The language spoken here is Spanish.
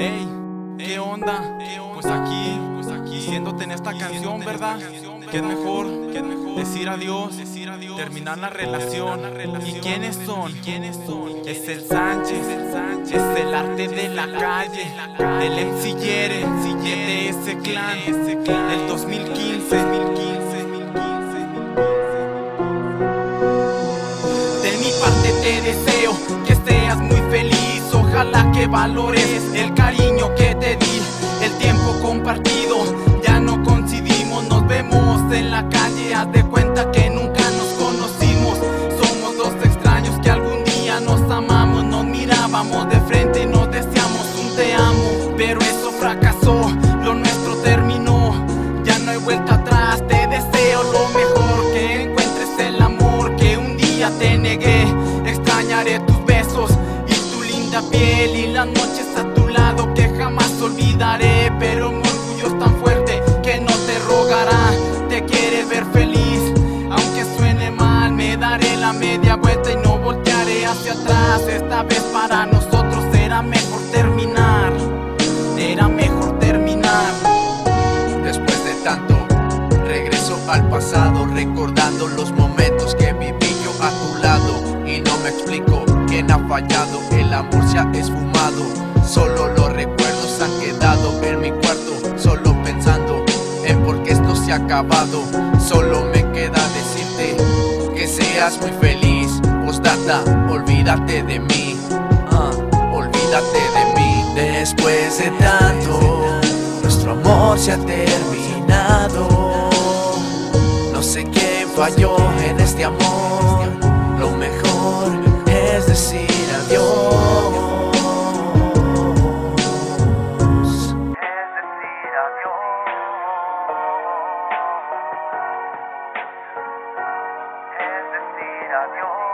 Hey, ¿qué onda? Pues aquí, pues aquí, diciéndote en esta canción, ¿verdad? Que es mejor decir adiós, terminar la relación. ¿Y quiénes son? Es el Sánchez, es el arte de la calle, el MC Yere, de ese clan, el que valores el cariño que te di, el tiempo compartido, ya no coincidimos, nos vemos en la calle, haz de cuenta que nunca nos conocimos, somos dos extraños que algún día nos amamos, nos mirábamos de frente y nos deseamos un te amo, pero eso fracasó, lo nuestro terminó, ya no hay vuelta atrás, te deseo piel y las noches a tu lado que jamás olvidaré, pero mi orgullo es tan fuerte que no te rogará, te quiere ver feliz, aunque suene mal, me daré la media vuelta y no voltearé hacia atrás, esta vez para nosotros será mejor terminar, era mejor terminar. Después de tanto, regreso al pasado, recordando los momentos que viví yo a tu lado. Y no me explico fallado, el amor se ha esfumado. Solo los recuerdos han quedado en mi cuarto, solo pensando en por qué esto se ha acabado. Solo me queda decirte que seas muy feliz. Postdata, olvídate de mí, ah, olvídate de mí. Después de tanto, nuestro amor se ha terminado. No sé quién falló en este amor. Lo mejor es decir love you.